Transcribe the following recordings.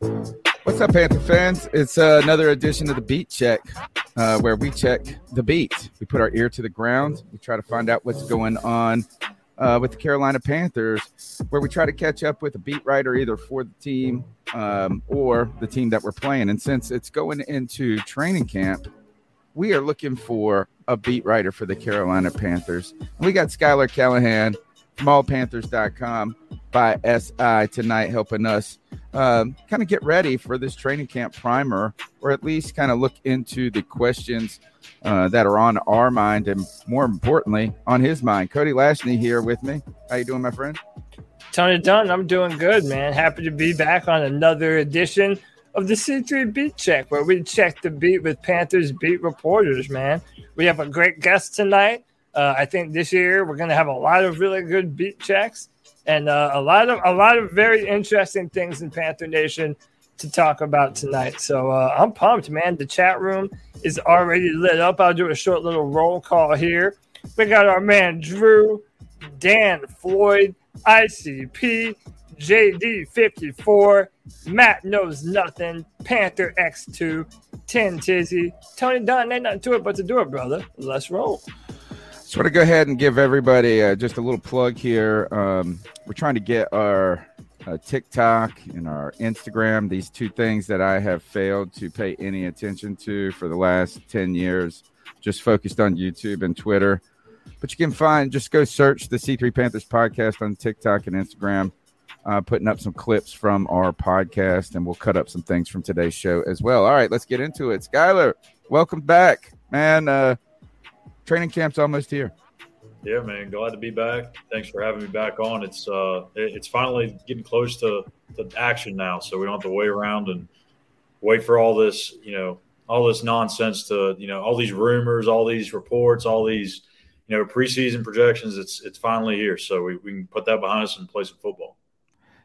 What's up, Panther fans? It's uh, another edition of the Beat Check, uh, where we check the beat. We put our ear to the ground. We try to find out what's going on uh, with the Carolina Panthers, where we try to catch up with a beat writer either for the team um, or the team that we're playing. And since it's going into training camp, we are looking for a beat writer for the Carolina Panthers. And we got Skylar Callahan from allpanthers.com by SI tonight helping us um, kind of get ready for this training camp primer, or at least kind of look into the questions uh, that are on our mind, and more importantly, on his mind. Cody Lashney here with me. How you doing, my friend? Tony Dunn, I'm doing good, man. Happy to be back on another edition of the C3 Beat Check, where we check the beat with Panthers beat reporters, man. We have a great guest tonight. Uh, I think this year we're going to have a lot of really good beat checks and uh, a lot of a lot of very interesting things in Panther Nation to talk about tonight. So uh, I'm pumped, man. The chat room is already lit up. I'll do a short little roll call here. We got our man Drew, Dan Floyd, ICP, JD54, Matt Knows Nothing, Panther X2, 10 Tizzy, Tony Dunn. Ain't nothing to it but to do it, brother. Let's roll. I want to go ahead and give everybody uh, just a little plug here. Um, we're trying to get our uh, TikTok and our Instagram, these two things that I have failed to pay any attention to for the last 10 years, just focused on YouTube and Twitter. But you can find, just go search the C3 Panthers podcast on TikTok and Instagram, uh, putting up some clips from our podcast, and we'll cut up some things from today's show as well. All right, let's get into it. Skylar, welcome back, man. Uh, training camp's almost here. Yeah, man, glad to be back. Thanks for having me back on. It's uh, it's finally getting close to, to action now, so we don't have to wait around and wait for all this, you know, all this nonsense to, you know, all these rumors, all these reports, all these, you know, preseason projections. It's it's finally here, so we, we can put that behind us and play some football.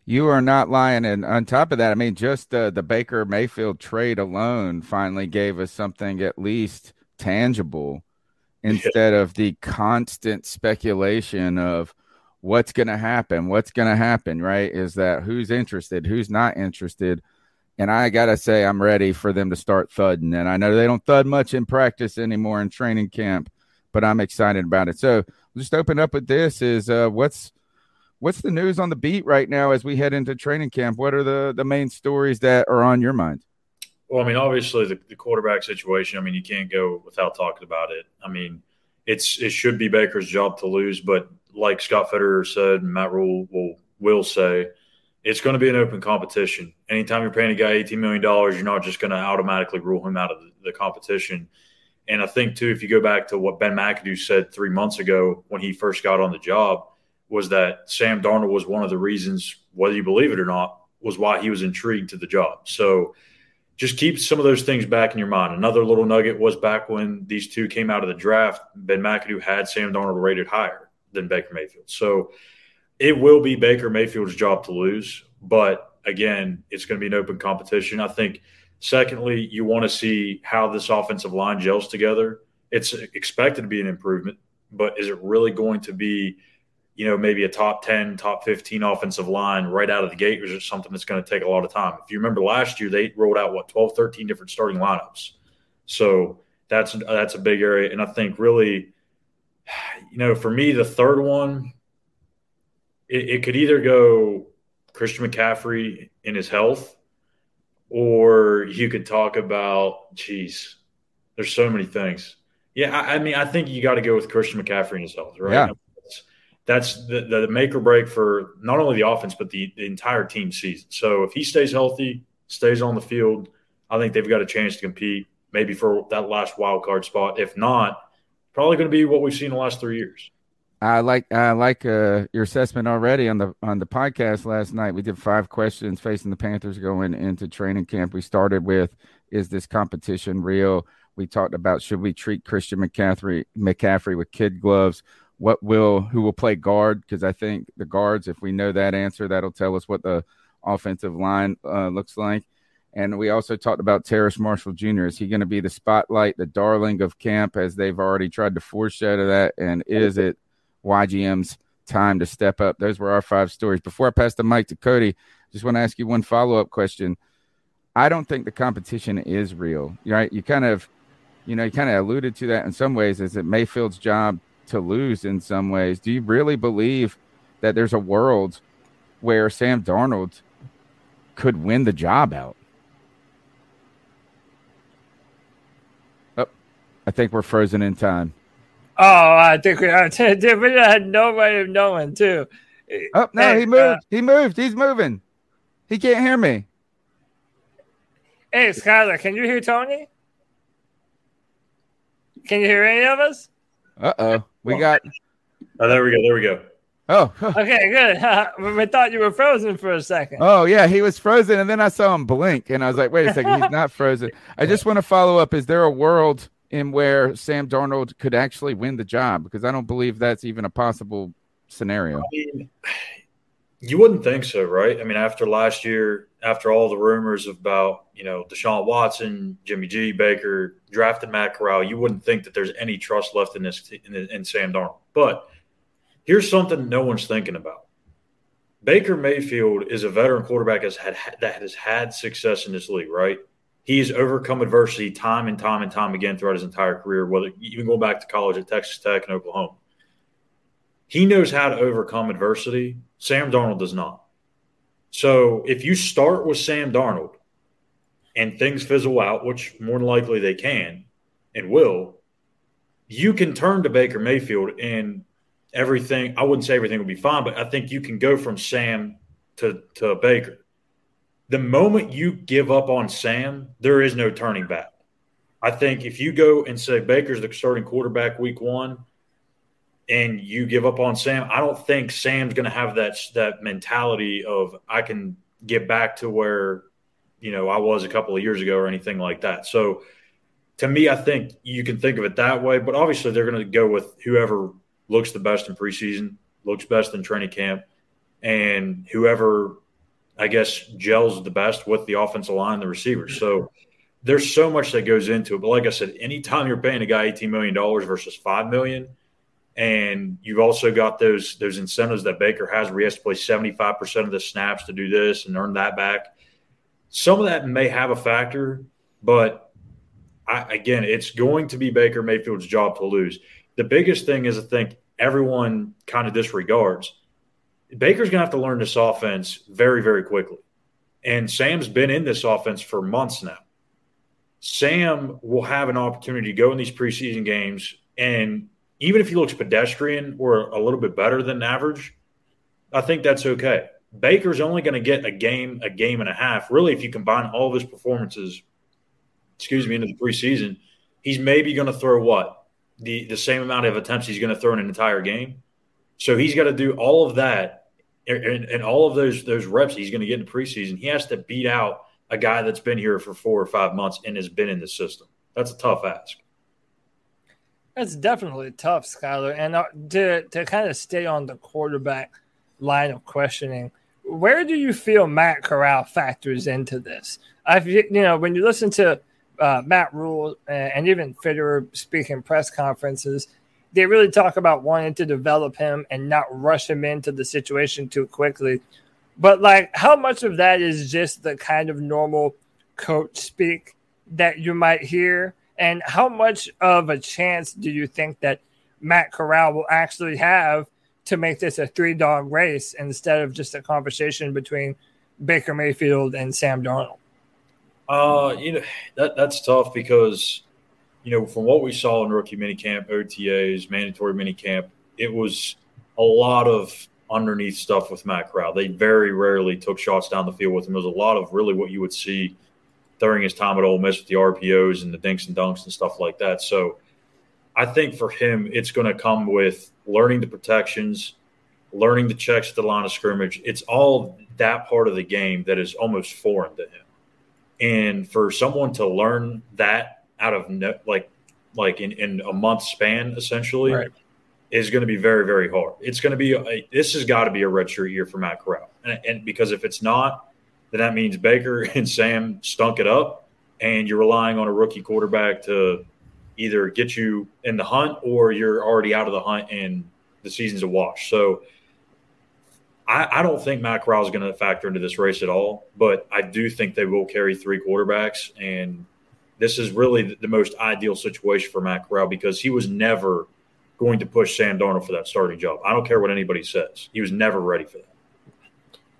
You are not lying, and on top of that, I mean, just the the Baker Mayfield trade alone finally gave us something at least tangible instead of the constant speculation of what's going to happen, what's going to happen, right? Is that who's interested, who's not interested. And I got to say, I'm ready for them to start thudding. And I know they don't thud much in practice anymore in training camp, but I'm excited about it. So just open up with this is uh, what's what's the news on the beat right now as we head into training camp? What are the, the main stories that are on your mind? Well, I mean, obviously the, the, quarterback situation. I mean, you can't go without talking about it. I mean, it's it should be Baker's job to lose, but like Scott Fitterer said, and Matt Rhule will will say, it's going to be an open competition. Anytime you're paying a guy eighteen million dollars, you're not just going to automatically rule him out of the, the competition. And I think too, if you go back to what Ben McAdoo said three months ago when he first got on the job, was that Sam Darnold was one of the reasons, whether you believe it or not, was why he was intrigued to the job. So just keep some of those things back in your mind. Another little nugget was back when these two came out of the draft, Ben McAdoo had Sam Darnold rated higher than Baker Mayfield. So it will be Baker Mayfield's job to lose. But again, it's going to be an open competition. I think, secondly, you want to see how this offensive line gels together. It's expected to be an improvement, but is it really going to be you know, maybe a top 10, top 15 offensive line right out of the gate was something that's going to take a lot of time. If you remember last year, they rolled out what 12, 13 different starting lineups. So that's that's a big area. And I think really, you know, for me, the third one, it, it could either go Christian McCaffrey in his health, or you could talk about, geez, there's so many things. Yeah, I, I mean, I think you got to go with Christian McCaffrey in his health, right? Yeah that's the, the make or break for not only the offense but the, the entire team season. So if he stays healthy, stays on the field, I think they've got a chance to compete maybe for that last wild card spot. If not, probably going to be what we've seen the last three years. I like I like uh, your assessment already on the on the podcast last night. We did five questions facing the Panthers going into training camp. We started with is this competition real? We talked about should we treat Christian McCaffrey McCaffrey with kid gloves? What will who will play guard because I think the guards, if we know that answer, that'll tell us what the offensive line uh, looks like. And we also talked about Terrace Marshall Jr. Is he going to be the spotlight, the darling of camp, as they've already tried to foreshadow that? And is it YGM's time to step up? Those were our five stories. Before I pass the mic to Cody, just want to ask you one follow up question. I don't think the competition is real, right? You kind of, you know, you kind of alluded to that in some ways. Is it Mayfield's job to lose in some ways. Do you really believe that there's a world where Sam Darnold could win the job out? Oh, I think we're frozen in time. Oh, I think we are. we had no way of knowing, too. Oh, no, hey, he moved. Uh, he moved. He's moving. He can't hear me. Hey, Skyler, can you hear Tony? Can you hear any of us? Uh oh. We got. Oh, there we go. There we go. Oh. okay, good. we thought you were frozen for a second. Oh yeah, he was frozen, and then I saw him blink, and I was like, "Wait a second, he's not frozen." I just want to follow up. Is there a world in where Sam Darnold could actually win the job? Because I don't believe that's even a possible scenario. I mean, you wouldn't think so, right? I mean, after last year, after all the rumors about you know Deshaun Watson, Jimmy G, Baker drafted Matt Corral, you wouldn't think that there's any trust left in this in, in Sam Darnold. But here's something no one's thinking about: Baker Mayfield is a veteran quarterback has had that has had success in this league, right? He's overcome adversity time and time and time again throughout his entire career, whether even going back to college at Texas Tech and Oklahoma. He knows how to overcome adversity. Sam Darnold does not. So if you start with Sam Darnold and things fizzle out, which more than likely they can and will, you can turn to Baker Mayfield and everything. I wouldn't say everything will be fine, but I think you can go from Sam to, to Baker. The moment you give up on Sam, there is no turning back. I think if you go and say Baker's the starting quarterback week one, and you give up on Sam, I don't think Sam's going to have that that mentality of I can get back to where you know I was a couple of years ago or anything like that. So to me, I think you can think of it that way. But obviously, they're going to go with whoever looks the best in preseason, looks best in training camp, and whoever I guess gels the best with the offensive line, the receivers. So there's so much that goes into it. But like I said, anytime you're paying a guy $18 million versus $5 million – and you've also got those those incentives that Baker has where he has to play 75% of the snaps to do this and earn that back. Some of that may have a factor, but I, again, it's going to be Baker Mayfield's job to lose. The biggest thing is I think everyone kind of disregards. Baker's going to have to learn this offense very, very quickly. And Sam's been in this offense for months now. Sam will have an opportunity to go in these preseason games and even if he looks pedestrian or a little bit better than average, I think that's okay. Baker's only going to get a game, a game and a half. Really, if you combine all of his performances, excuse me, into the preseason, he's maybe going to throw what the the same amount of attempts he's going to throw in an entire game. So he's got to do all of that and, and all of those those reps he's going to get in the preseason. He has to beat out a guy that's been here for four or five months and has been in the system. That's a tough ask. That's definitely tough, Skyler. And uh, to to kind of stay on the quarterback line of questioning, where do you feel Matt Corral factors into this? I've you know when you listen to uh, Matt Rhule and even Fitterer speaking press conferences, they really talk about wanting to develop him and not rush him into the situation too quickly. But like, how much of that is just the kind of normal coach speak that you might hear? And how much of a chance do you think that Matt Corral will actually have to make this a three dog race instead of just a conversation between Baker Mayfield and Sam Darnold? Uh, you know that that's tough because you know from what we saw in rookie minicamp, OTAs, mandatory minicamp, it was a lot of underneath stuff with Matt Corral. They very rarely took shots down the field with him. There was a lot of really what you would see during his time at Ole Miss with the RPOs and the dinks and dunks and stuff like that. So I think for him, it's going to come with learning the protections, learning the checks at the line of scrimmage. It's all that part of the game that is almost foreign to him. And for someone to learn that out of no, like like in, in a month span, essentially, right. is going to be very very hard. It's going to be a, this has got to be a redshirt year for Matt Corral, and, and because if it's not, then that means Baker and Sam stunk it up, and you're relying on a rookie quarterback to either get you in the hunt or you're already out of the hunt and the season's a wash. So I, I don't think Matt Corral is going to factor into this race at all, but I do think they will carry three quarterbacks. And this is really the most ideal situation for Matt Corral because he was never going to push Sam Darnold for that starting job. I don't care what anybody says. He was never ready for that.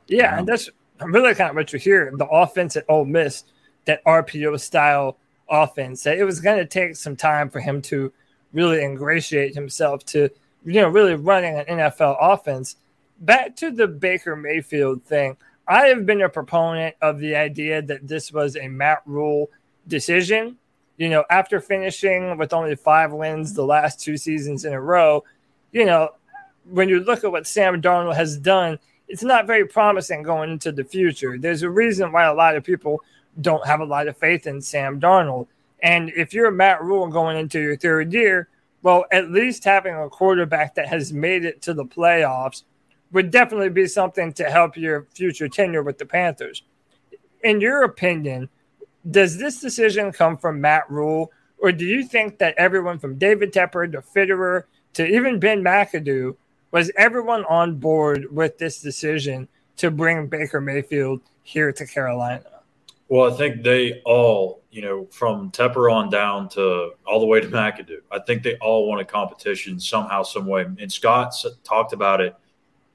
Yeah, and that's really kind of what you hear. The offense at Ole Miss, that RPO style offense, That it was going to take some time for him to really ingratiate himself to, you know, really running an NFL offense. Back to the Baker Mayfield thing, I have been a proponent of the idea that this was a Matt Rhule decision. You know, after finishing with only five wins the last two seasons in a row, you know, when you look at what Sam Darnold has done, it's not very promising going into the future. There's a reason why a lot of people don't have a lot of faith in Sam Darnold. And if you're Matt Rhule going into your third year, well, at least having a quarterback that has made it to the playoffs would definitely be something to help your future tenure with the Panthers. In your opinion, does this decision come from Matt Rhule, or do you think that everyone from David Tepper to Fitterer to even Ben McAdoo was everyone on board with this decision to bring Baker Mayfield here to Carolina? Well, I think they all, you know, from Tepper on down to all the way to McAdoo, I think they all want a competition somehow, some way. And Scott talked about it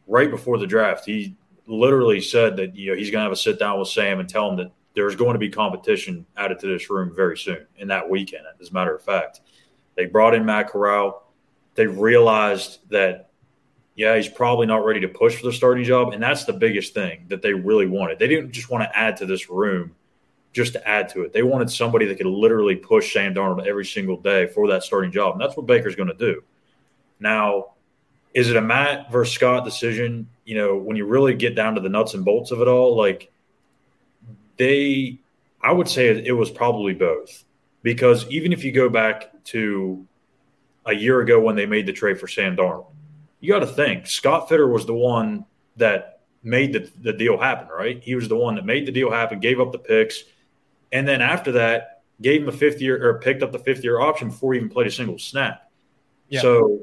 right before the draft. He literally said that you know he's going to have a sit down with Sam and tell him that there's going to be competition added to this room very soon in that weekend. As a matter of fact, they brought in Matt Corral. They realized that yeah, he's probably not ready to push for the starting job, and that's the biggest thing that they really wanted. They didn't just want to add to this room just to add to it. They wanted somebody that could literally push Sam Darnold every single day for that starting job. And that's what Baker's going to do. Now, is it a Matt versus Scott decision? You know, when you really get down to the nuts and bolts of it all, like they, I would say it was probably both. Because even if you go back to a year ago when they made the trade for Sam Darnold, you got to think Scott Fitterer was the one that made the, the deal happen, right? He was the one that made the deal happen, gave up the picks, and then after that, gave him a fifth year or picked up the fifth year option before he even played a single snap. Yeah. So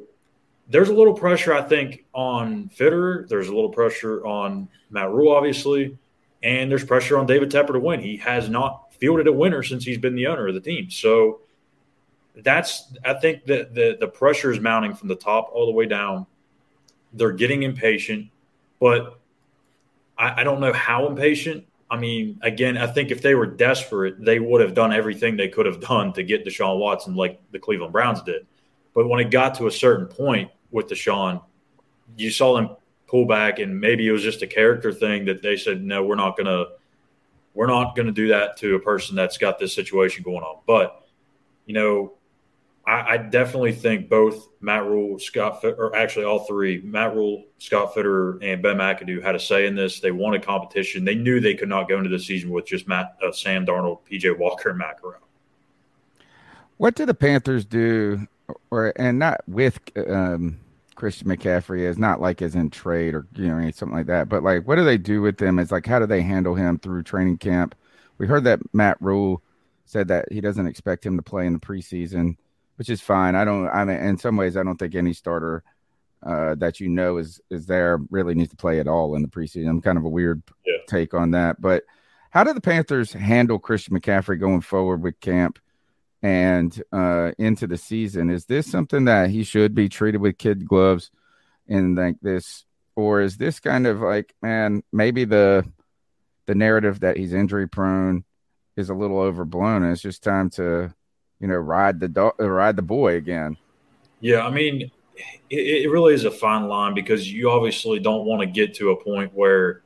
there's a little pressure, I think, on Fitterer. There's a little pressure on Matt Rhule, obviously, and there's pressure on David Tepper to win. He has not fielded a winner since he's been the owner of the team. So that's I think that the the pressure is mounting from the top all the way down. They're getting impatient, but I, I don't know how impatient. I mean, again, I think if they were desperate, they would have done everything they could have done to get Deshaun Watson like the Cleveland Browns did. But when it got to a certain point with Deshaun, you saw them pull back, and maybe it was just a character thing that they said, no, we're not going to. We're not going to do that to a person that's got this situation going on. But, you know, I, I, definitely think both Matt Rhule, Scott, or actually all three, Matt Rhule, Scott Fitterer, and Ben McAdoo had a say in this. They wanted competition. They knew they could not go into the season with just Matt, uh, Sam Darnold, PJ Walker, and Matt Corral. What do the Panthers do, or and not with um, Christian McCaffrey is not like as in trade or you know something like that, but like what do they do with them? Is like how do they handle him through training camp? We heard that Matt Rhule said that he doesn't expect him to play in the preseason which is fine. I don't. I mean, in some ways, I don't think any starter uh, that you know is is there really needs to play at all in the preseason. I'm kind of a weird yeah. take on that, but how do the Panthers handle Christian McCaffrey going forward with camp and uh, into the season? Is this something that he should be treated with kid gloves in like this, or is this kind of like, man, maybe the the narrative that he's injury prone is a little overblown, and it's just time to, you know, ride the dog, ride the boy again. Yeah, I mean, it, it really is a fine line because you obviously don't want to get to a point where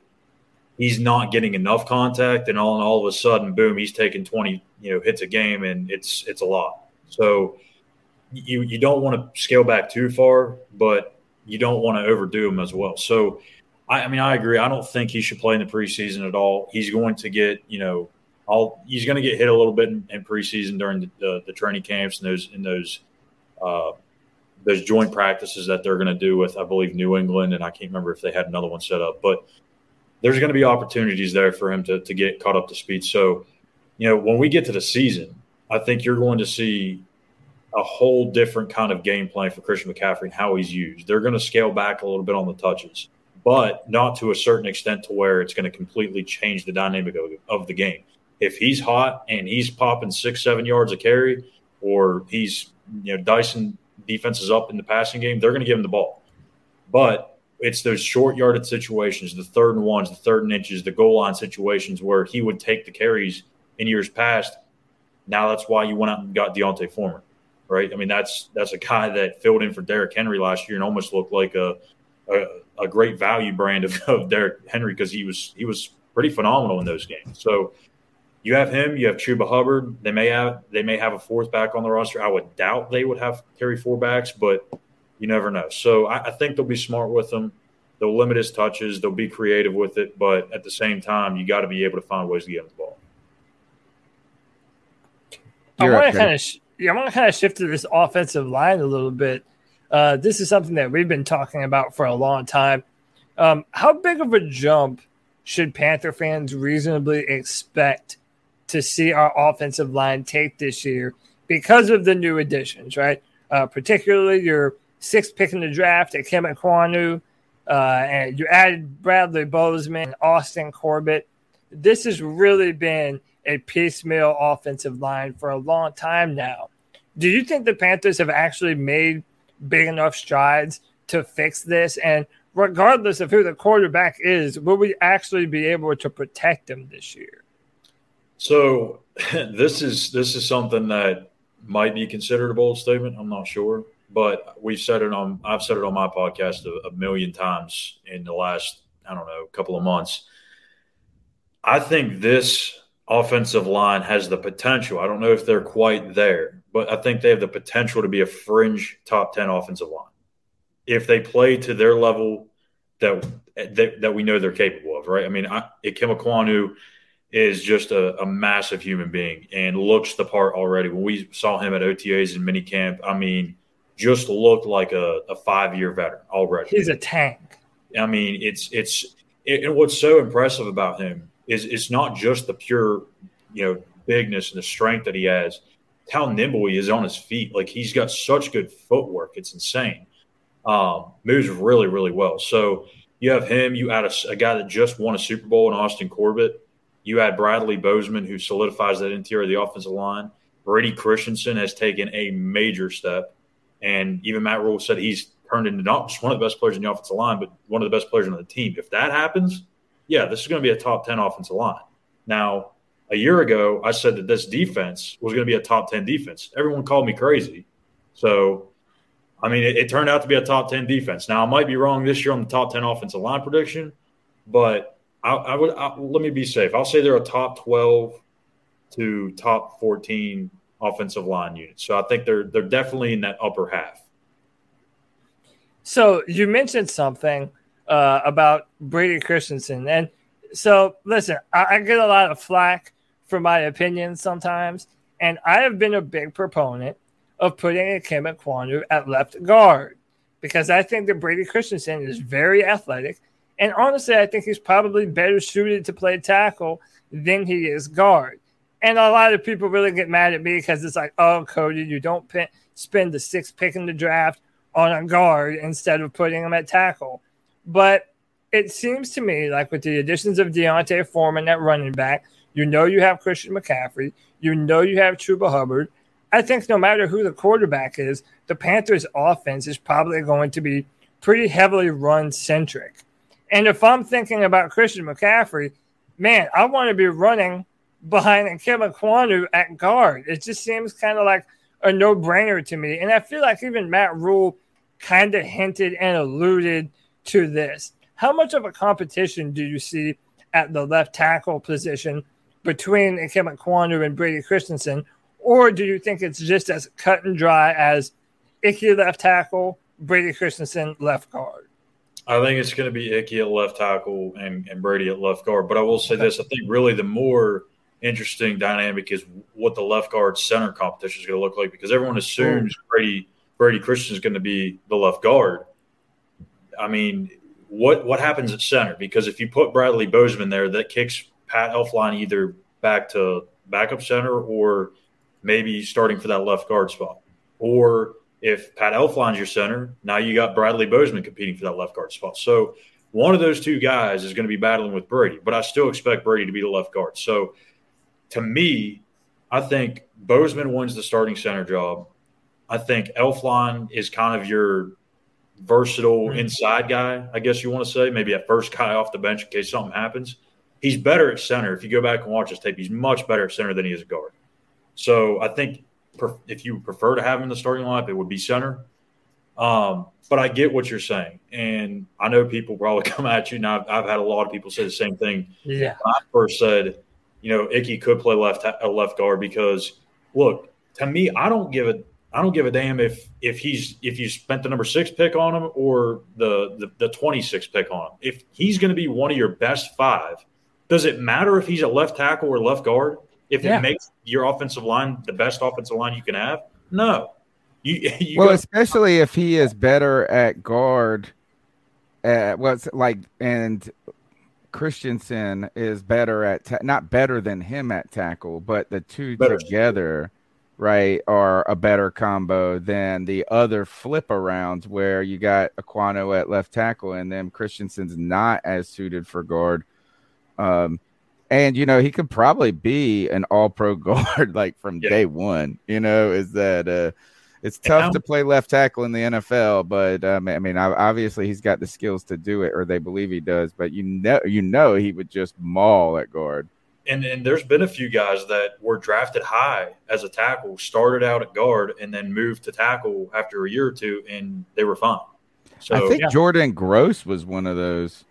he's not getting enough contact, and all and all of a sudden, boom, he's taking twenty you know hits a game, and it's it's a lot. So you you don't want to scale back too far, but you don't want to overdo him as well. So I, I mean, I agree. I don't think he should play in the preseason at all. He's going to get you know he's going to get hit a little bit in, in preseason during the, the, the, training camps and those in those uh, those joint practices that they're going to do with I believe New England and I can't remember if they had another one set up, but there's going to be opportunities there for him to, to get caught up to speed. So, you know, when we get to the season, I think you're going to see a whole different kind of game plan for Christian McCaffrey and how he's used. They're going to scale back a little bit on the touches, but not to a certain extent to where it's going to completely change the dynamic of, of the game. If he's hot and he's popping six, seven yards a carry, or he's you know Dyson defenses up in the passing game, they're going to give him the ball. But it's those short yarded situations, the third and ones, the third and inches, the goal line situations where he would take the carries in years past. Now that's why you went out and got D'Onta Foreman, right? I mean, that's that's a guy that filled in for Derrick Henry last year and almost looked like a a, a great value brand of, of Derrick Henry because he was he was pretty phenomenal in those games. So you have him, you have Chuba Hubbard. They may have they may have a fourth back on the roster. I would doubt they would have carry four backs, but you never know. So I, I think they'll be smart with them. They'll limit his touches. They'll be creative with it, but at the same time, you got to be able to find ways to get him the ball. I want to kind of yeah, I want to kind of shift to this offensive line a little bit. Uh, this is something that we've been talking about for a long time. Um, how big of a jump should Panther fans reasonably expect to see our offensive line take this year because of the new additions, right? Uh, particularly your sixth pick in the draft at Ikem Ekwonu, uh, and you added Bradley Bozeman, Austin Corbett. This has really been a piecemeal offensive line for a long time now. Do you think the Panthers have actually made big enough strides to fix this? And regardless of who the quarterback is, will we actually be able to protect them this year? So this is this is something that might be considered a bold statement. I'm not sure but we've said it on I've said it on my podcast a, a, million times in the last I don't know couple of months. I think this offensive line has the potential. I don't know if they're quite there, but I think they have the potential to be a fringe top 10 offensive line. If they play to their level that that, that we know they're capable of, right? I mean, I, Ikem Ekwonu is just a, a, massive human being and looks the part already. When we saw him at OTAs and minicamp, I mean, just looked like a, a five year veteran already. He's a tank. I mean, it's it's it, and what's so impressive about him is it's not just the pure, you know, bigness and the strength that he has. How nimble he is on his feet. Like he's got such good footwork. It's insane. Um, moves really, really well. So you have him. You add a, a guy that just won a Super Bowl in Austin Corbett. You add Bradley Bozeman, who solidifies that interior of the offensive line. Brady Christensen has taken a major step. And even Matt Rhule said he's turned into not just one of the best players in the offensive line, but one of the best players on the team. If that happens, yeah, this is going to be a top 10 offensive line. Now, a year ago, I said that this defense was going to be a top 10 defense. Everyone called me crazy. So, I mean, it, it turned out to be a top 10 defense. Now, I might be wrong this year on the top 10 offensive line prediction, but I, I would I, let me be safe. I'll say they're a top 12 to top 14 offensive line units. So I think they're they're definitely in that upper half. So you mentioned something uh, about Brady Christensen, and so listen, I, I, get a lot of flack for my opinions sometimes, and I have been a big proponent of putting a Ikem Ekwonu at left guard because I think that Brady Christensen is very athletic, and honestly, I think he's probably better suited to play tackle than he is guard. And a lot of people really get mad at me because it's like, oh, Cody, you don't spend the sixth pick in the draft on a guard instead of putting him at tackle. But it seems to me like with the additions of D'Onta Foreman at running back, you know you have Christian McCaffrey, you know you have Chuba Hubbard. I think no matter who the quarterback is, the Panthers' offense is probably going to be pretty heavily run centric. And if I'm thinking about Christian McCaffrey, man, I want to be running behind Ikem Ekwonu at guard. It just seems kind of like a no brainer to me. And I feel like even Matt Rhule kind of hinted and alluded to this. How much of a competition do you see at the left tackle position between Ikem Ekwonu and Brady Christensen? Or do you think it's just as cut and dry as Icky left tackle, Brady Christensen left guard? I think it's going to be Icky at left tackle and, and Brady at left guard. But I will say this I think really the more interesting dynamic is what the left guard center competition is going to look like because everyone assumes Brady Brady Christensen is going to be the left guard. I mean, what what happens at center? Because if you put Bradley Bozeman there, that kicks Pat Elflein either back to backup center or maybe starting for that left guard spot. Or if Pat Elflein's your center, now you got Bradley Bozeman competing for that left guard spot. So one of those two guys is going to be battling with Brady, but I still expect Brady to be the left guard. So to me, I think Bozeman wins the starting center job. I think Elflein is kind of your versatile mm-hmm. inside guy, I guess you want to say, maybe a first guy off the bench in case something happens. He's better at center. If you go back and watch his tape, he's much better at center than he is at guard. So I think if you prefer to have him in the starting lineup, it would be center. Um, but I get what you're saying, and I know people probably come at you. Now I've, I've had a lot of people say the same thing. Yeah, when I first said, you know, Icky could play left a left guard because look, to me, I don't give a I don't give a damn if if he's if you spent the number six pick on him or the the, the 26 pick on him. If he's going to be one of your best five, does it matter if he's a left tackle or left guard? If yeah. it makes your offensive line the best offensive line you can have, no. You, you well, especially if he is better at guard. At, well, like and Christensen is better at ta- not better than him at tackle, but the two better. together right, are a better combo than the other flip arounds where you got Ekwonu at left tackle and then Christensen's not as suited for guard. Um, and you know he could probably be an all pro guard like from yeah. day one. You know, is that uh, it's tough to play left tackle in the NFL, but um, I mean, obviously he's got the skills to do it, or they believe he does. But you know, you know, he would just maul at guard and and there's been a few guys that were drafted high as a tackle, started out at guard, and then moved to tackle after a year or two, and they were fine. So I think yeah. Jordan Gross was one of those.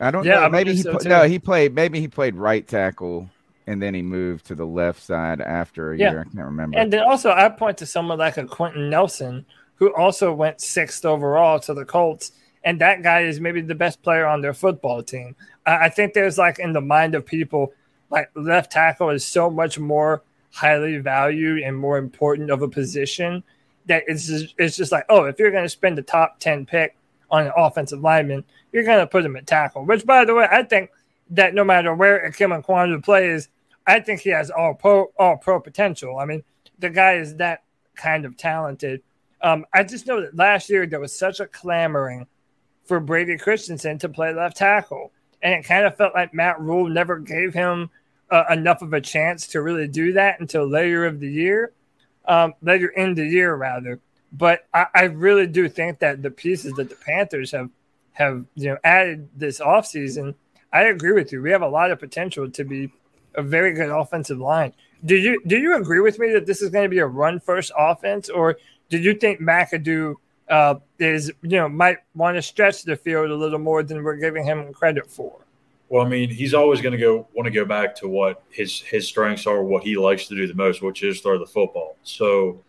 I don't yeah, know. Maybe he so no, he played. Maybe he played right tackle, and then he moved to the left side after a yeah. year. I can't remember. And then also, I point to someone like a Quenton Nelson, who also went sixth overall to the Colts, and that guy is maybe the best player on their football team. I, I think there's like in the mind of people like left tackle is so much more highly valued and more important of a position that it's just, it's just like, oh, if you're going to spend the top 10 pick on an offensive lineman, you're going to put him at tackle, which, by the way, I think that no matter where and Quantum plays, I think he has all pro, all pro potential. I mean, the guy is that kind of talented. Um, I just know that last year there was such a clamoring for Brady Christensen to play left tackle and it kind of felt like Matt Rhule never gave him uh, enough of a chance to really do that until later of the year, um, later in the year rather. But I, I, really do think that the pieces that the Panthers have have you know added this offseason, I agree with you. We have a lot of potential to be a very good offensive line. Do you do you agree with me that this is going to be a run first offense, or did you think McAdoo uh, is you know might want to stretch the field a little more than we're giving him credit for. Well, I mean, he's always going to go want to go back to what his his strengths are, what he likes to do the most, which is throw the football. So,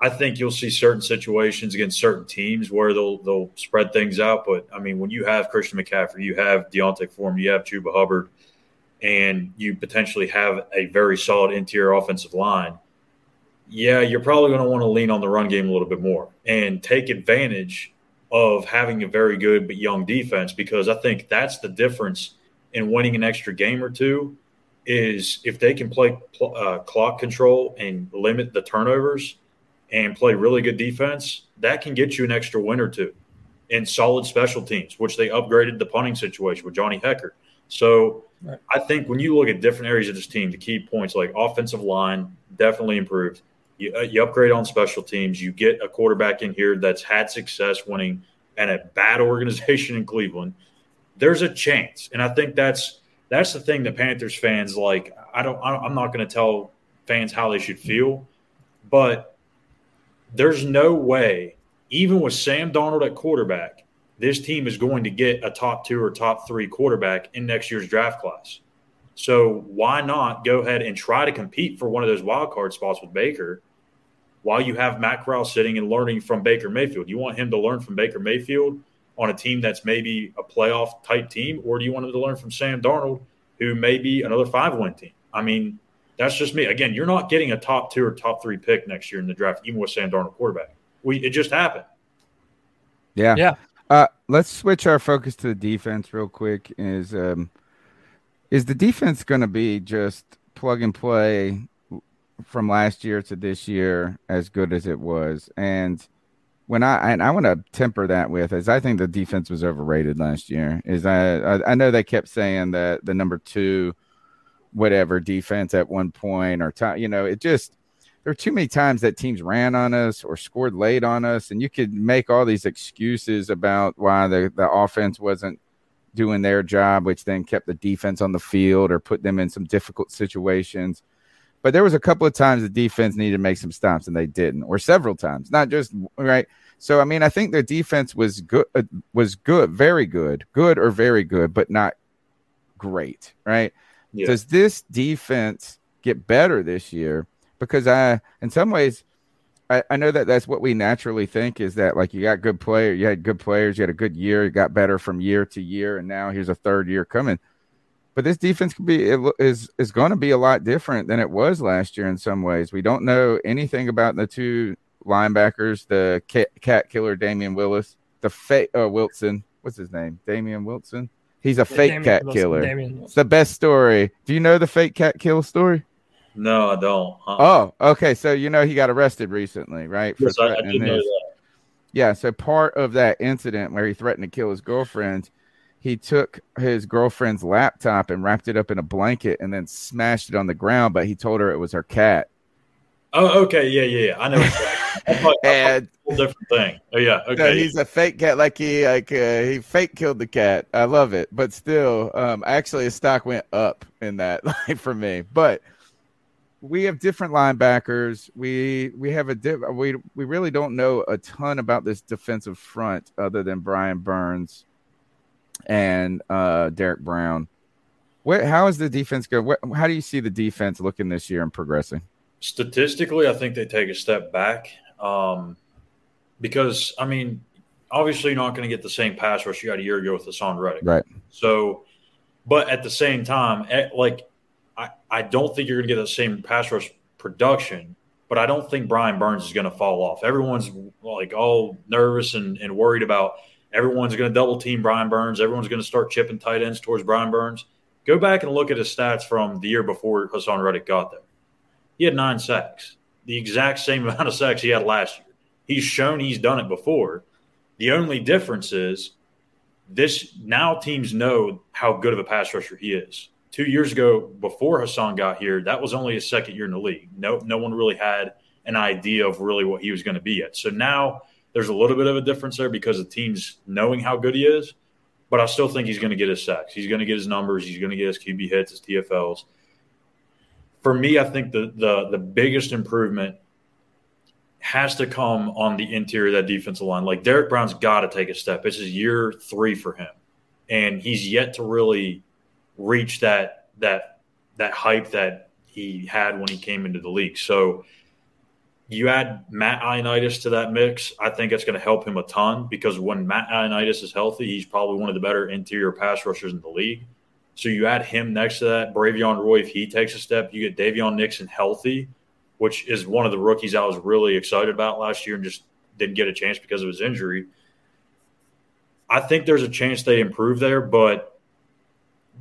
I think you'll see certain situations against certain teams where they'll they'll spread things out. But I mean, when you have Christian McCaffrey, you have D'Onta Foreman, you have Chuba Hubbard, and you potentially have a very solid interior offensive line yeah, you're probably going to want to lean on the run game a little bit more and take advantage of having a very good but young defense because I think that's the difference in winning an extra game or two is if they can play uh, clock control and limit the turnovers, and play really good defense, that can get you an extra win or two and solid special teams, which they upgraded the punting situation with Johnny Hekker. So right. I think when you look at different areas of this team, the key points like offensive line definitely improved. You, uh, you upgrade on special teams. You get a quarterback in here that's had success winning and a bad organization in Cleveland. There's a chance, and I think that's that's the thing that Panthers fans like. I don't. I'm not going to tell fans how they should feel, but there's no way even with Sam Darnold at quarterback, this team is going to get a top two or top three quarterback in next year's draft class. So why not go ahead and try to compete for one of those wild card spots with Baker while you have Matt Corral sitting and learning from Baker Mayfield? You want him to learn from Baker Mayfield on a team that's maybe a playoff type team, or do you want him to learn from Sam Darnold, who may be another five win team? I mean, that's just me. Again, you're not getting a top two or top three pick next year in the draft, even with Sam Darnold quarterback. We it just happened. Yeah. Yeah. Uh, let's switch our focus to the defense real quick. Is um, is the defense going to be just plug and play from last year to this year as good as it was? And when I and I want to temper that with is I think the defense was overrated last year. Is I I, I know they kept saying that the number two whatever defense at one point or time you know it just there are too many times that teams ran on us or scored late on us, and you could make all these excuses about why the, the offense wasn't doing their job, which then kept the defense on the field or put them in some difficult situations. But there was a couple of times the defense needed to make some stops and they didn't, or several times, not just right. So I mean, I think the defense was good, uh, was good, very good, good or very good, but not great, right? Yeah. Does this defense get better this year? because I, in some ways, I, I know that that's what we naturally think is that like you got good player, you had good players, you had a good year, you got better from year to year, and now here's a third year coming. But this defense could be is is going to be a lot different than it was last year in some ways. We don't know anything about the two linebackers, the cat, killer Damien Wilson, the fake uh, Wilson. What's his name? Damien Wilson. He's a fake Damien cat Wilson, killer. It's the best story. Do you know the fake cat kill story? No, I don't. Uh-uh. Oh, okay. So you know he got arrested recently, right? yes, I, I did know that. Yeah. So part of that incident where he threatened to kill his girlfriend, he took his girlfriend's laptop and wrapped it up in a blanket and then smashed it on the ground. But he told her it was her cat. Oh, okay. Yeah, yeah, yeah. I know. Exactly. and a whole different thing. Oh, yeah. Okay. No, he's a fake cat. Like he, like uh, he fake killed the cat. I love it, but still, um, actually, his stock went up in that, like for me. But we have different linebackers. We we have a we we really don't know a ton about this defensive front other than Brian Burns and uh, Derrick Brown. What how is the defense going? What, how do you see the defense looking this year and progressing? Statistically, I think they take a step back um, because I mean, obviously, you're not going to get the same pass rush you had a year ago with Haason Reddick, right? So, but at the same time, eh, like I, I don't think you're going to get the same pass rush production, but I don't think Brian Burns is going to fall off. Everyone's like all nervous and, and worried about everyone's going to double team Brian Burns. Everyone's going to start chipping tight ends towards Brian Burns. Go back and look at his stats from the year before Haason Reddick got there. He had nine sacks, the exact same amount of sacks he had last year. He's shown he's done it before. The only difference is this now teams know how good of a pass rusher he is two years ago, before Haason got here, that was only his second year in the league. No, no one really had an idea of really what he was going to be at. So now there's a little bit of a difference there because the team's knowing how good he is. But I still think he's going to get his sacks. He's going to get his numbers. He's going to get his QB hits, his TFLs. For me, I think the the the biggest improvement has to come on the interior of that defensive line. Like Derrick Brown's got to take a step. This is year three for him, and he's yet to really reach that that that hype that he had when he came into the league. So you add Matt Ioannidis to that mix, I think it's going to help him a ton because when Matt Ioannidis is healthy, he's probably one of the better interior pass rushers in the league. So you add him next to that, Bravvion Roy, if he takes a step, you get Daviyon Nixon healthy, which is one of the rookies I was really excited about last year and just didn't get a chance because of his injury. I think there's a chance they improve there, but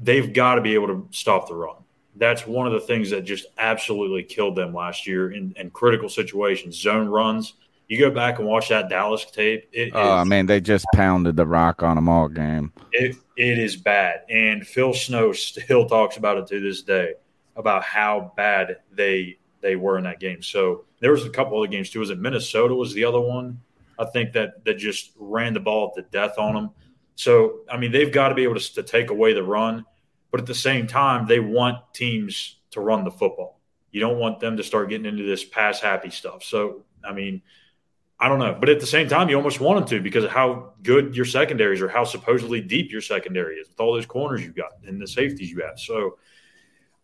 they've got to be able to stop the run. that's one of the things that just absolutely killed them last year in, in critical situations, zone runs. You go back and watch that Dallas tape. It oh, is, man, they just pounded the rock on them all game. It, it is bad. And Phil Snow still talks about it to this day about how bad they they were in that game. So there was a couple other games too. Was it Minnesota was the other one? I think that that just ran the ball to death on them. So I mean, they've got to be able to, to take away the run, but at the same time, they want teams to run the football. You don't want them to start getting into this pass happy stuff. So I mean, I don't know, but at the same time, you almost want them to because of how good your secondaries are, how supposedly deep your secondary is with all those corners you've got and the safeties you have. So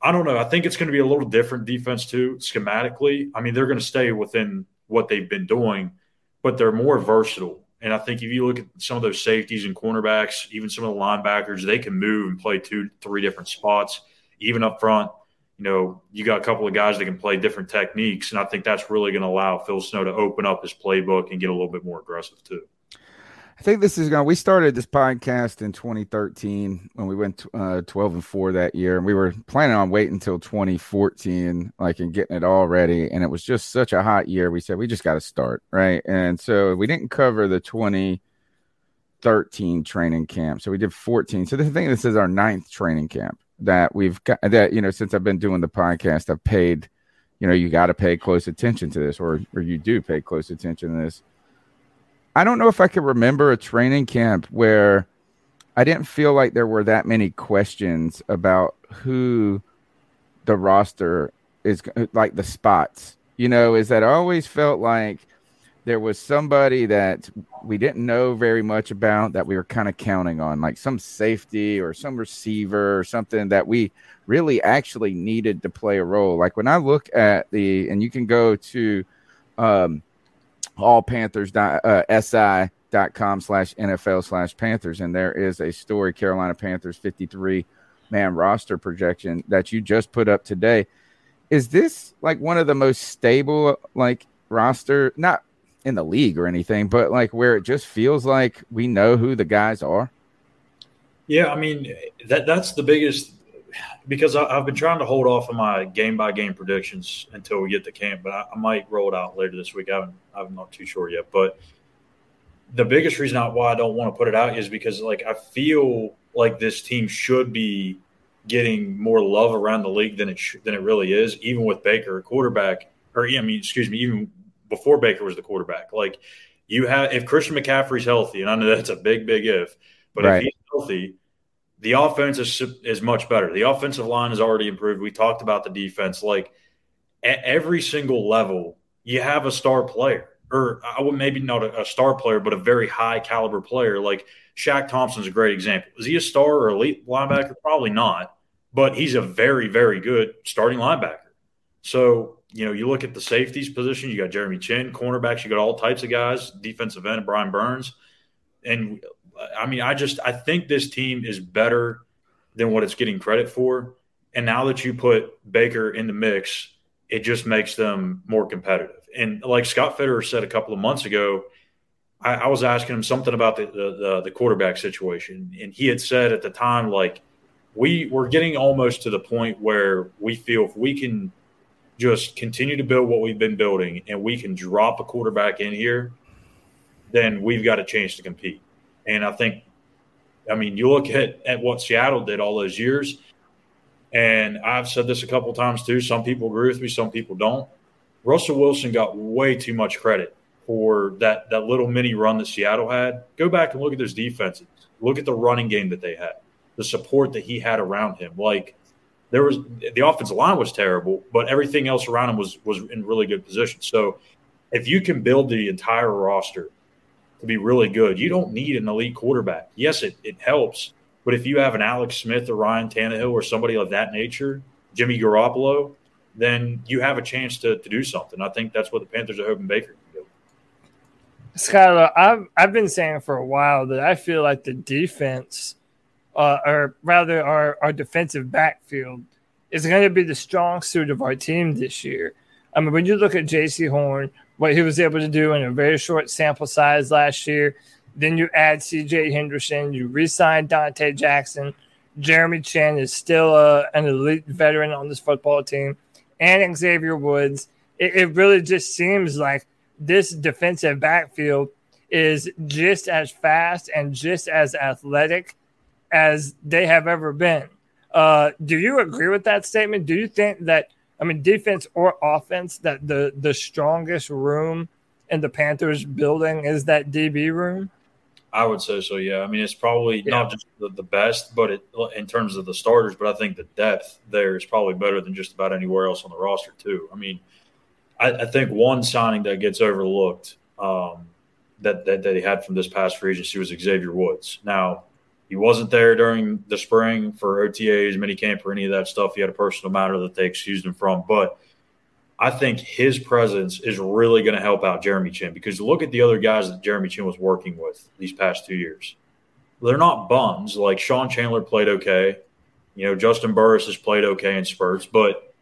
I don't know. I think it's going to be a little different defense too, schematically. I mean, they're going to stay within what they've been doing, but they're more versatile. And I think if you look at some of those safeties and cornerbacks, even some of the linebackers, they can move and play two, three different spots, even up front. You know, you got a couple of guys that can play different techniques, and I think that's really going to allow Phil Snow to open up his playbook and get a little bit more aggressive too. I think this is going. We started this podcast in 2013 when we went uh, 12 and four that year, and we were planning on waiting until 2014, like and getting it all ready. And it was just such a hot year. We said we just got to start right, and so we didn't cover the 2013 training camp. So we did 14. So the thing this is our ninth training camp that we've got. That you know, since I've been doing the podcast, I've paid. You know, you got to pay close attention to this, or or you do pay close attention to this I don't know if I can remember a training camp where I didn't feel like there were that many questions about who the roster is like the spots. You know, is that I always felt like there was somebody that we didn't know very much about that we were kind of counting on, like some safety or some receiver or something that we really actually needed to play a role. Like when I look at the, and you can go to, um, all Panthers uh, slash NFL slash Panthers. And there is a story, Carolina Panthers 53 man roster projection that you just put up today. Is this like one of the most stable, like roster, not in the league or anything, but like where it just feels like we know who the guys are? Yeah, I mean that that's the biggest because I, have been trying to hold off on my game by game predictions until we get to camp, but I, I, might roll it out later this week. I haven't, I'm not too sure yet. But the biggest reason why I don't want to put it out is because like I feel like this team should be getting more love around the league than it sh- than it really is, even with Baker, quarterback, or I mean, excuse me, even before Baker was the quarterback. Like you have, if Christian McCaffrey's healthy, and I know that's a big, big if, but right. if he's healthy the offense is is much better. The offensive line has already improved. We talked about the defense. Like at every single level, you have a star player, or I would maybe not a, a star player, but a very high caliber player. Like Shaq Thompson's a great example. Is he a star or elite linebacker? Probably not, but he's a very very good starting linebacker. So you know, you look at the safeties position. You got Jeremy Chinn, cornerbacks. You got all types of guys. Defensive end, Brian Burns, and I mean, I just I think this team is better than what it's getting credit for. And now that you put Baker in the mix, it just makes them more competitive. And like Scott Fitterer said a couple of months ago, I, I was asking him something about the, the, the quarterback situation, and he had said at the time like we we're getting almost to the point where we feel if we can just continue to build what we've been building and we can drop a quarterback in here, then we've got a chance to compete. And I think, I mean, you look at, at what Seattle did all those years, and I've said this a couple times too. Some people agree with me, some people don't. Russell Wilson got way too much credit for that that little mini run that Seattle had. Go back and look at those defenses. Look at the running game that they had, the support that he had around him. Like there was the offensive line was terrible, but everything else around him was was in really good position. So if you can build the entire roster to be really good. You don't need an elite quarterback. Yes, it, it helps, but if you have an Alex Smith or Ryan Tannehill or somebody of that nature, Jimmy Garoppolo, then you have a chance to, to do something. I think that's what the Panthers are hoping Baker can do. Schuyler, I've, I've been saying for a while that I feel like the defense, uh, or rather our, our defensive backfield, is going to be the strong suit of our team this year. I mean, when you look at Jaycee Horn, what he was able to do in a very short sample size last year. Then you add CJ Henderson, you re sign Donte Jackson, Jeremy Chinn is still uh, an elite veteran on this football team, and Xavier Woods. It, it really just seems like this defensive backfield is just as fast and just as athletic as they have ever been. Uh, do you agree with that statement? Do you think that I mean defense or offense that the the strongest room in the Panthers building is that DB room? I would say so. Yeah. I mean, it's probably yeah. not just the, the, best, but it, in terms of the starters, but I think the depth there is probably better than just about anywhere else on the roster too. I mean, I, I think one signing that gets overlooked um, that, that, that he had from this past free agency was Xavier Woods. Now, he wasn't there during the spring for OTAs, minicamp, or any of that stuff. He had a personal matter that they excused him from. But I think his presence is really going to help out Jeremy Chinn because look at the other guys that Jeremy Chinn was working with these past two years. They're not bums. Like Sean Chandler played okay. You know, Juston Burris has played okay in spurts, but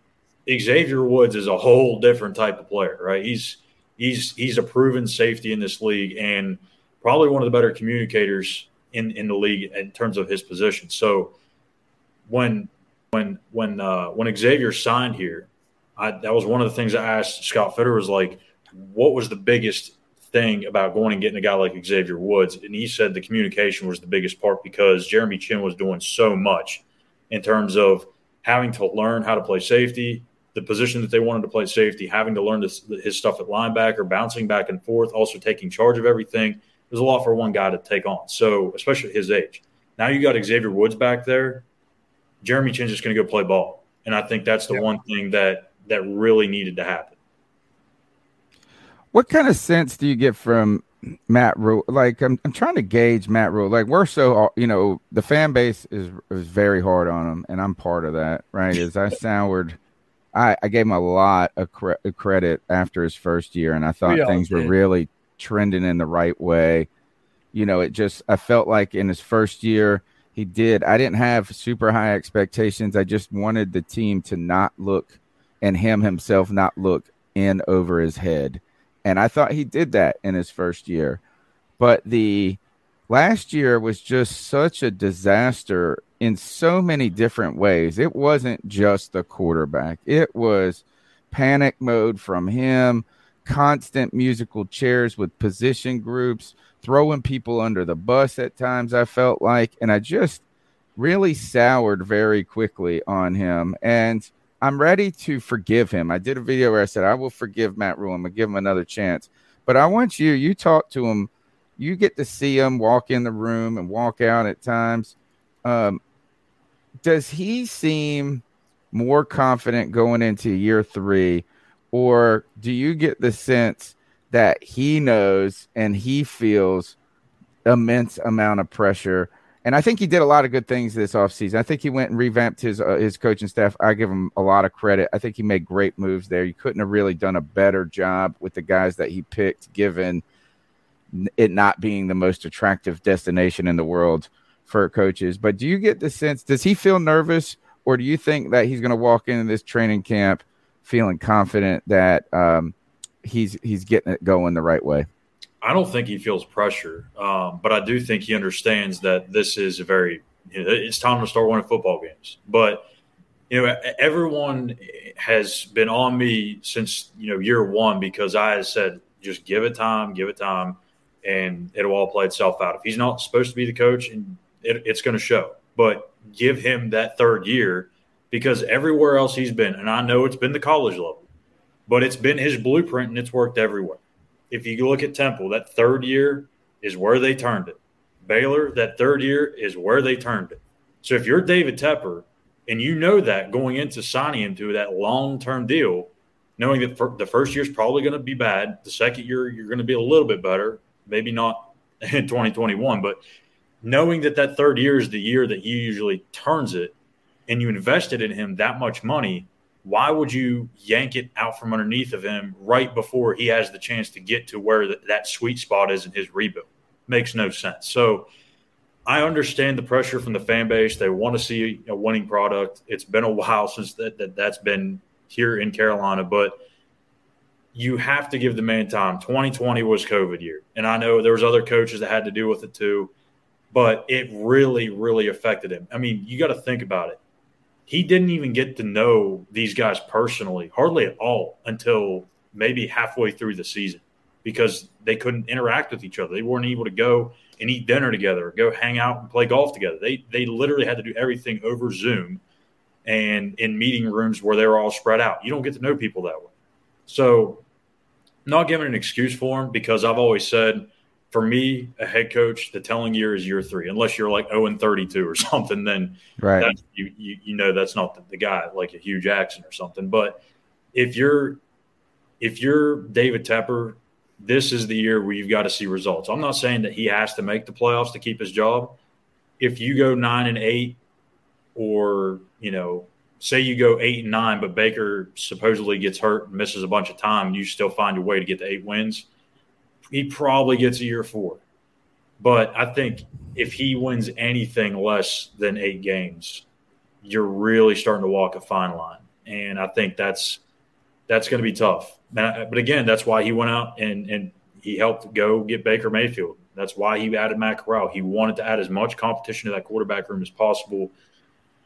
Xavier Woods is a whole different type of player, right? He's he's he's a proven safety in this league and probably one of the better communicators in in the league in terms of his position. So when when when uh, when Xavier signed here, I, that was one of the things I asked Scott Fitterer was like, what was the biggest thing about going and getting a guy like Xavier Woods? And he said the communication was the biggest part because Jeremy Chinn was doing so much in terms of having to learn how to play safety, the position that they wanted to play safety, having to learn this, his stuff at linebacker, bouncing back and forth, also taking charge of everything. There's a lot for one guy to take on. So, especially his age. Now you got Xavier Woods back there. Jeremy Chinn's just going to go play ball. And I think that's the yeah. one thing that that really needed to happen. What kind of sense do you get from Matt Rhule? Like, I'm, I'm trying to gauge Matt Rhule. Like, we're so, you know, the fan base is is very hard on him, and I'm part of that, right? As I soured, I, I gave him a lot of cre- credit after his first year, and I thought things were really trending in the right way. You know, it just I felt like in his first year he did. I didn't have super high expectations. I just wanted the team to not look and him himself not look in over his head. And I thought he did that in his first year. But the last year was just such a disaster in so many different ways. It wasn't just the quarterback, it was panic mode from him constant musical chairs with position groups, throwing people under the bus at times, I felt like. And I just really soured very quickly on him. And I'm ready to forgive him. I did a video where I said, I will forgive Matt Rhule. I'm going to give him another chance. But I want you, you talk to him. You get to see him walk in the room and walk out at times. Um, does he seem more confident going into year three? Or do you get the sense that he knows and he feels immense amount of pressure? And I think he did a lot of good things this offseason. I think he went and revamped his uh, his coaching staff. I give him a lot of credit. I think he made great moves there. You couldn't have really done a better job with the guys that he picked, given it not being the most attractive destination in the world for coaches. But do you get the sense? Does he feel nervous, or do you think that he's going to walk into this training camp feeling confident that um, he's he's getting it going the right way? I don't think he feels pressure, um, but I do think he understands that this is a very it's time to start winning football games. But you know, everyone has been on me since you know year one because I said just give it time, give it time, and it'll all play itself out. If he's not supposed to be the coach, and it, it's going to show, but give him that third year because everywhere else he's been, and I know it's been the college level, but it's been his blueprint and it's worked everywhere. If you look at Temple, that third year is where they turned it. Baylor, that third year is where they turned it. So if you're David Tepper and you know that going into signing him to that long term deal, knowing that the first year is probably going to be bad, the second year you're going to be a little bit better, maybe not in 2021, but knowing that that third year is the year that he usually turns it and you invested in him that much money, why would you yank it out from underneath of him right before he has the chance to get to where the, that sweet spot is in his rebuild? Makes no sense. So I understand the pressure from the fan base. They want to see a winning product. It's been a while since that, that that's been here in Carolina, but you have to give the man time. 2020 was COVID year, and I know there was other coaches that had to deal with it too but it really, really affected him. I mean, you got to think about it. He didn't even get to know these guys personally, hardly at all, until maybe halfway through the season because they couldn't interact with each other. They weren't able to go and eat dinner together, go hang out and play golf together. They they literally had to do everything over Zoom and in meeting rooms where they were all spread out. You don't get to know people that way. So, not giving an excuse for him because I've always said, for me, a head coach, the telling year is year three. Unless you're like 0 and 32 or something, then right. you, you you know that's not the, the guy like a Hue Jackson or something. But if you're if you're David Tepper, this is the year where you've got to see results. I'm not saying that he has to make the playoffs to keep his job. If you go nine and eight, or you know, say you go eight and nine, but Baker supposedly gets hurt and misses a bunch of time, and you still find your way to get the eight wins, he probably gets a year four. But I think if he wins anything less than eight games, you're really starting to walk a fine line, and I think that's that's going to be tough. But again, that's why he went out and and he helped go get Baker Mayfield. That's why he added Matt Corral. He wanted to add as much competition to that quarterback room as possible.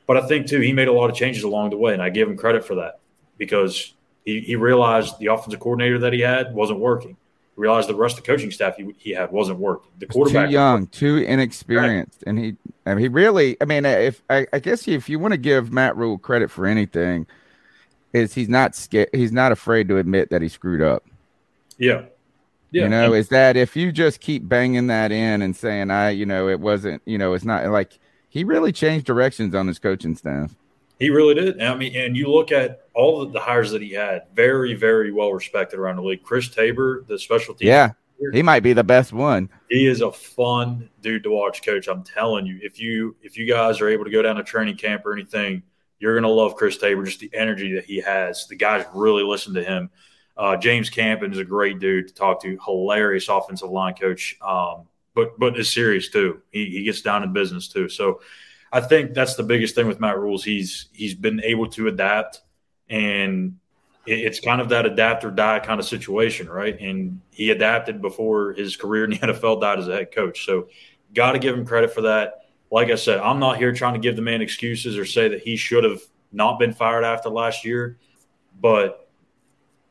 But I think too, he made a lot of changes along the way, and I give him credit for that because he, he realized the offensive coordinator that he had wasn't working. He realized the rest of the coaching staff he, he had wasn't working. The quarterback too young, too inexperienced, right. and he I mean, he really. I mean, uh, if I, I guess if you want to give Matt Rhule credit for anything, is he's not scared. He's not afraid to admit that he screwed up. Yeah. Yeah. You know, is that if you just keep banging that in and saying, I, you know, it wasn't, you know, it's not like he really changed directions on his coaching staff. He really did. I mean, and you look at all the hires that he had, very, very well respected around the league. Chris Tabor, the special team. Yeah. He might be the best one. He is a fun dude to watch, coach. I'm telling you, if you if you guys are able to go down to training camp or anything, you're going to love Chris Tabor, just the energy that he has. The guys really listen to him. Uh, James Campen is a great dude to talk to, hilarious offensive line coach, um, but but is serious too. He, he gets down in business too. So I think that's the biggest thing with Matt Rhule's. He's he's been able to adapt, and it's kind of that adapt or die kind of situation, right? And he adapted before his career in the NFL died as a head coach. So got to give him credit for that like I said, I'm not here trying to give the man excuses or say that he should have not been fired after last year, but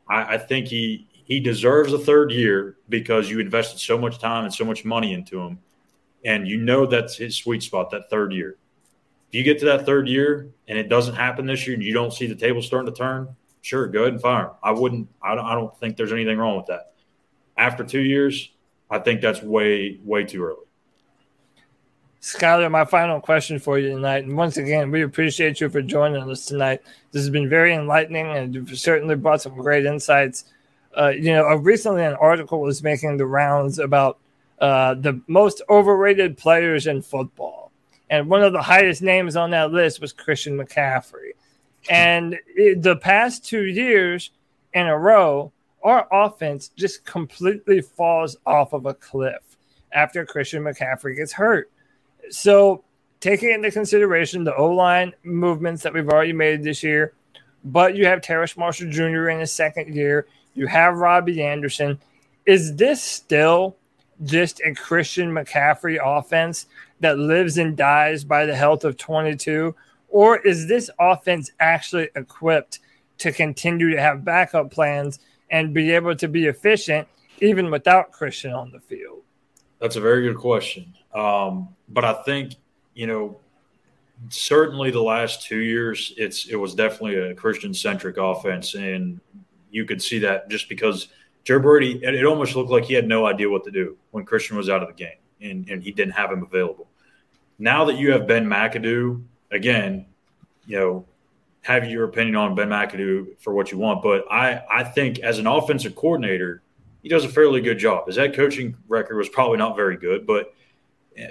I, I think he he deserves a third year because you invested so much time and so much money into him, and you know that's his sweet spot, that third year. If you get to that third year and it doesn't happen this year, and you don't see the table starting to turn, sure, go ahead and fire him. I wouldn't. I don't, I don't think there's anything wrong with that. After two years, I think that's way way too early. Schuyler, my final question for you tonight. And once again, we appreciate you for joining us tonight. This has been very enlightening and you've certainly brought some great insights. Uh, you know, uh, recently an article was making the rounds about uh, the most overrated players in football. And one of the highest names on that list was Christian McCaffrey. And the past two years in a row, our offense just completely falls off of a cliff after Christian McCaffrey gets hurt. So, taking into consideration the O line movements that we've already made this year, but you have Terrace Marshall Jr. in his second year, you have Robbie Anderson. Is this still just a Christian McCaffrey offense that lives and dies by the health of 22? Or is this offense actually equipped to continue to have backup plans and be able to be efficient even without Christian on the field? That's a very good question. Um, but I think you know certainly the last two years it's it was definitely a Christian centric offense, and you could see that just because Joe Brady it, almost looked like he had no idea what to do when Christian was out of the game, and and he didn't have him available. Now that you have Ben McAdoo again, you know. Have your opinion on Ben McAdoo for what you want, but I, I think as an offensive coordinator, he does a fairly good job. His head coaching record was probably not very good, but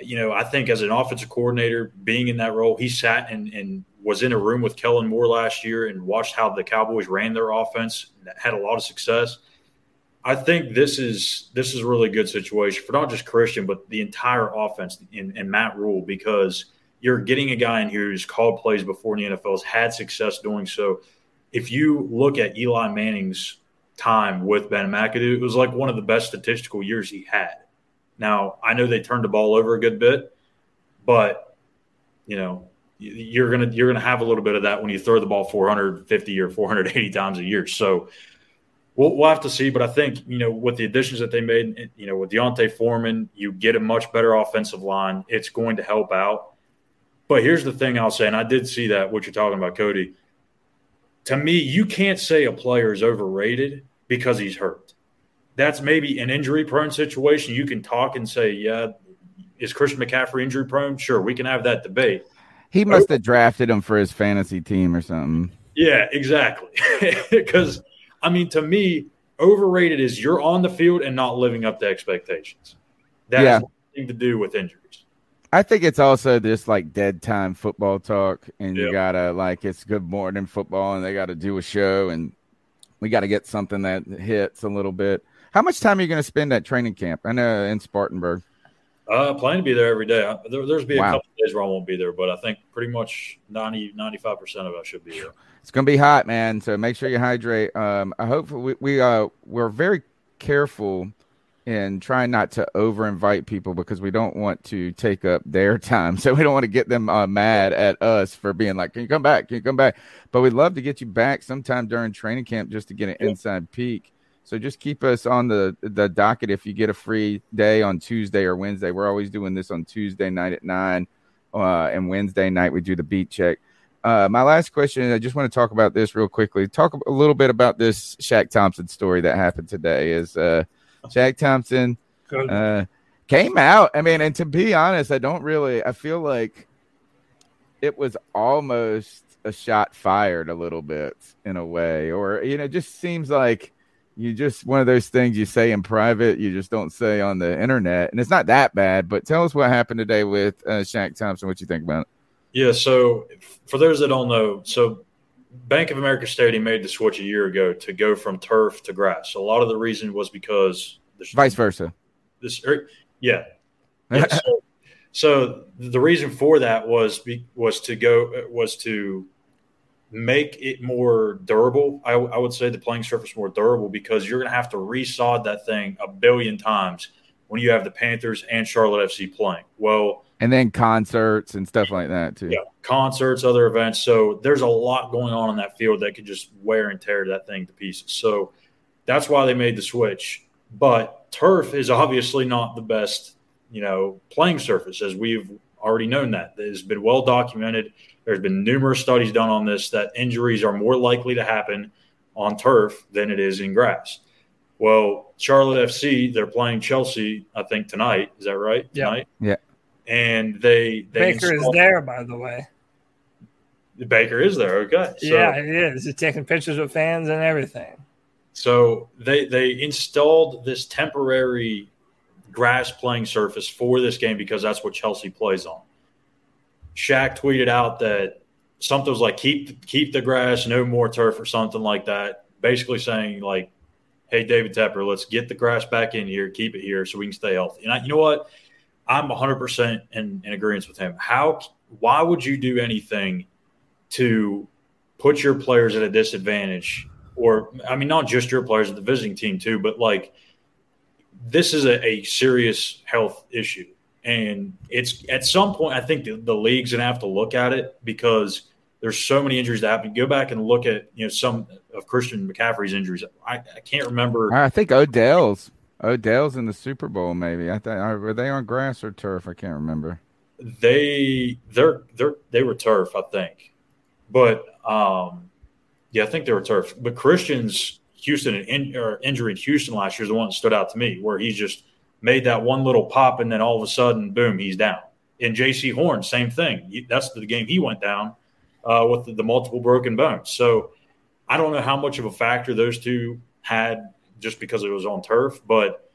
you know, I think as an offensive coordinator, being in that role, he sat and, and was in a room with Kellen Moore last year and watched how the Cowboys ran their offense, had a lot of success. I think this is this is a really good situation for not just Christian, but the entire offense and, Matt Rhule because you're getting a guy in here who's called plays before in the NFL, has had success doing so. If you look at Eli Manning's time with Ben McAdoo, it was like one of the best statistical years he had. Now, I know they turned the ball over a good bit, but you know you're gonna you're gonna have a little bit of that when you throw the ball 450 or 480 times a year. So we'll, we'll have to see. But I think you know with the additions that they made, you know with D'Onta Foreman, you get a much better offensive line. It's going to help out. But here's the thing I'll say, and I did see that what you're talking about, Cody. To me, you can't say a player is overrated because he's hurt. That's maybe an injury prone situation. You can talk and say, yeah, is Christian McCaffrey injury prone? Sure, we can have that debate. He must have drafted him for his fantasy team or something. Yeah, exactly. Because I mean, to me, overrated is you're on the field and not living up to expectations. That yeah. has nothing to do with injuries. I think it's also this like dead time football talk, and yep. you gotta like it's good morning football, and they got to do a show, and we got to get something that hits a little bit. How much time are you going to spend at training camp? I know in Spartanburg. Uh, I plan to be there every day. There, there's be a wow. couple days where I won't be there, but I think pretty much 90, 95 percent of us should be there. It's gonna be hot, man. So make sure you hydrate. Um, I hope we, we uh we're very careful in trying not to over invite people because we don't want to take up their time. So we don't want to get them uh, mad at us for being like, "Can you come back? Can you come back?" But we'd love to get you back sometime during training camp just to get an inside peek. So just keep us on the the docket if you get a free day on Tuesday or Wednesday. We're always doing this on Tuesday night at nine, uh, and Wednesday night we do the beat check. Uh, my last question, I just want to talk about this real quickly. Talk a little bit about this Shaq Thompson story that happened today. Is uh, Shaq Thompson uh, came out? I mean, and to be honest, I don't really. I feel like it was almost a shot fired a little bit in a way, or you know, just seems like you just one of those things you say in private, you just don't say on the internet, and it's not that bad. But tell us what happened today with uh, Shaq Thompson. What you think about it? Yeah. So for those that don't know, so Bank of America Stadium made the switch a year ago to go from turf to grass. So a lot of the reason was because vice versa. This, er, yeah. yeah so, so, the reason for that was was to go was to make it more durable. I, I would say the playing surface more durable because you're going to have to resod that thing a billion times when you have the Panthers and Charlotte FC playing. Well, and then concerts and stuff like that too. Yeah, concerts, other events. So there's a lot going on in that field that could just wear and tear that thing to pieces. So that's why they made the switch. But turf is obviously not the best, you know, playing surface, as we've already known that. It has been well documented. There's been numerous studies done on this that injuries are more likely to happen on turf than it is in grass. Well, Charlotte FC, they're playing Chelsea, I think tonight. Is that right? Yeah. Tonight? Yeah and they, they Baker is there, by the way. The Baker is there. Okay. So, yeah, he is. He's taking pictures with fans and everything. So they they installed this temporary grass playing surface for this game because that's what Chelsea plays on. Shaq tweeted out that something was like keep keep the grass, no more turf or something like that. Basically saying like, hey David Tepper, let's get the grass back in here, keep it here so we can stay healthy. And I, you know what? I'm 100% in, in agreement with him. How, why would you do anything to put your players at a disadvantage? Or, I mean, not just your players, the visiting team too, but like this is a, a serious health issue. And it's at some point, I think the, the league's going to have to look at it because there's so many injuries that happen. Go back and look at, you know, some of Christian McCaffrey's injuries. I, I can't remember. I think Odell's. Odell's in the Super Bowl, maybe. I thought were they on grass or turf? I can't remember. They they're they're they were turf, I think, but um, yeah, I think they were turf. But Christian's Houston in, or injury in Houston last year is the one that stood out to me, where he just made that one little pop, and then all of a sudden, boom, he's down. And Jaycee Horn, same thing. That's the game he went down uh, with the, the multiple broken bones. So I don't know how much of a factor those two had just because it was on turf. But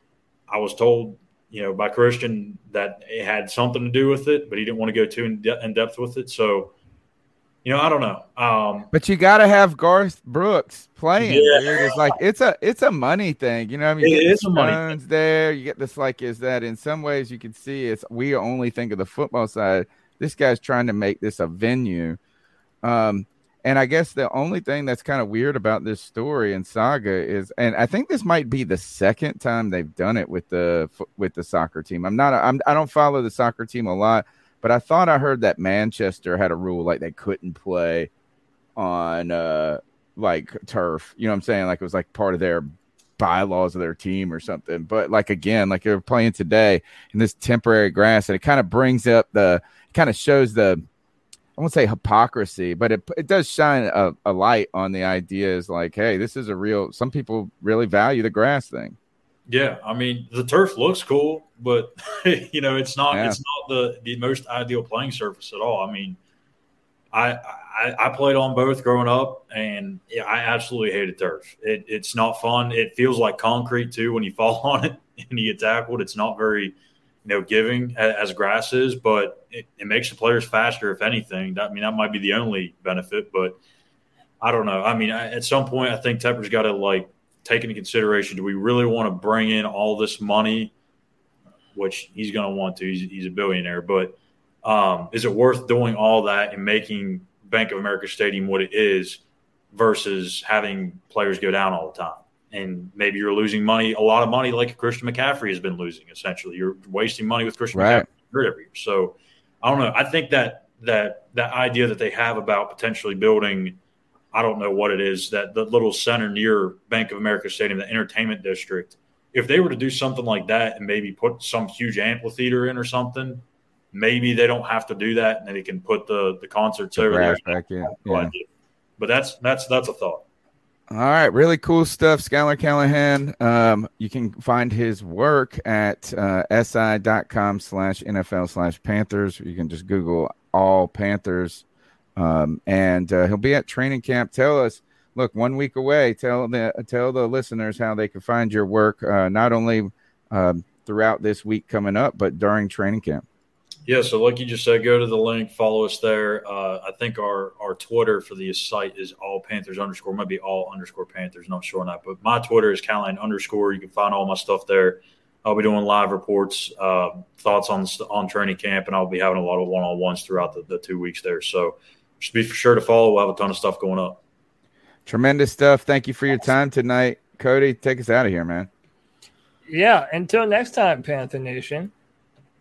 I was told, you know, by Christian that it had something to do with it, but he didn't want to go too in, de- in depth with it. So, you know, I don't know. Um, but you got to have Garth Brooks playing. Yeah. Dude. It's like it's a it's a money thing. You know, I mean, it is a money there. You get this like is that in some ways you can see it's we only think of the football side. This guy's trying to make this a venue. Um, and I guess the only thing that's kind of weird about this story and saga is, and I think this might be the second time they've done it with the with the soccer team. I'm not, I'm, I don't follow the soccer team a lot, But I thought I heard that Manchester had a rule like they couldn't play on uh like turf. You know what I'm saying? Like it was like part of their bylaws of their team or something. But like again, like they're playing today in this temporary grass, and it kind of brings up the kind of shows the I won't say hypocrisy, but it it does shine a, a light on the ideas like, hey, this is a real. Some people really value the grass thing. Yeah, I mean the turf looks cool, but you know it's not yeah. it's not the the most ideal playing surface at all. I mean, I, I, I played on both growing up, and yeah, I absolutely hated turf. It, it's not fun. It feels like concrete too when you fall on it and you get tackled. It's not very, you know, giving as, as grass is, but it, it, makes the players faster. If anything, that, I mean that might be the only benefit. But I don't know. I mean, I, at some point, I think Tepper's got to like take into consideration: Do we really want to bring in all this money? Which he's going to want to. He's, he's a billionaire, but um, is it worth doing all that and making Bank of America Stadium what it is versus having players go down all the time? And maybe you're losing money, a lot of money, like Christian McCaffrey has been losing. Essentially, you're wasting money with Christian right. McCaffrey every year. So I don't know. I think that that that idea that they have about potentially building, I don't know what it is, that the little center near Bank of America Stadium, the entertainment district. If they were to do something like that and maybe put some huge amphitheater in or something, maybe they don't have to do that and they can put the the concerts the over there. Back in. Yeah. But that's that's that's a thought. All right, really cool stuff, Schuyler Callihan. Um, you can find his work at uh, si.com slash NFL slash Panthers. You can just Google all Panthers. Um, and uh, he'll be at training camp. Tell us, look, one week away. Tell the tell the listeners how they can find your work, uh, not only um, throughout this week coming up, but during training camp. Yeah, so like you just said, go to the link, follow us there. Uh, I think our our Twitter for the site is all Panthers underscore, might be all underscore Panthers, not sure on that. But my Twitter is Callihan underscore. You can find all my stuff there. I'll be doing live reports, uh, thoughts on on training camp, and I'll be having a lot of one on ones throughout the, the two weeks there. So just be for sure to follow. We'll have a ton of stuff going up. Tremendous stuff. Thank you for your time tonight, Cody. Take us out of here, man. Yeah. Until next time, Panther Nation.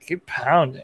Keep pounding.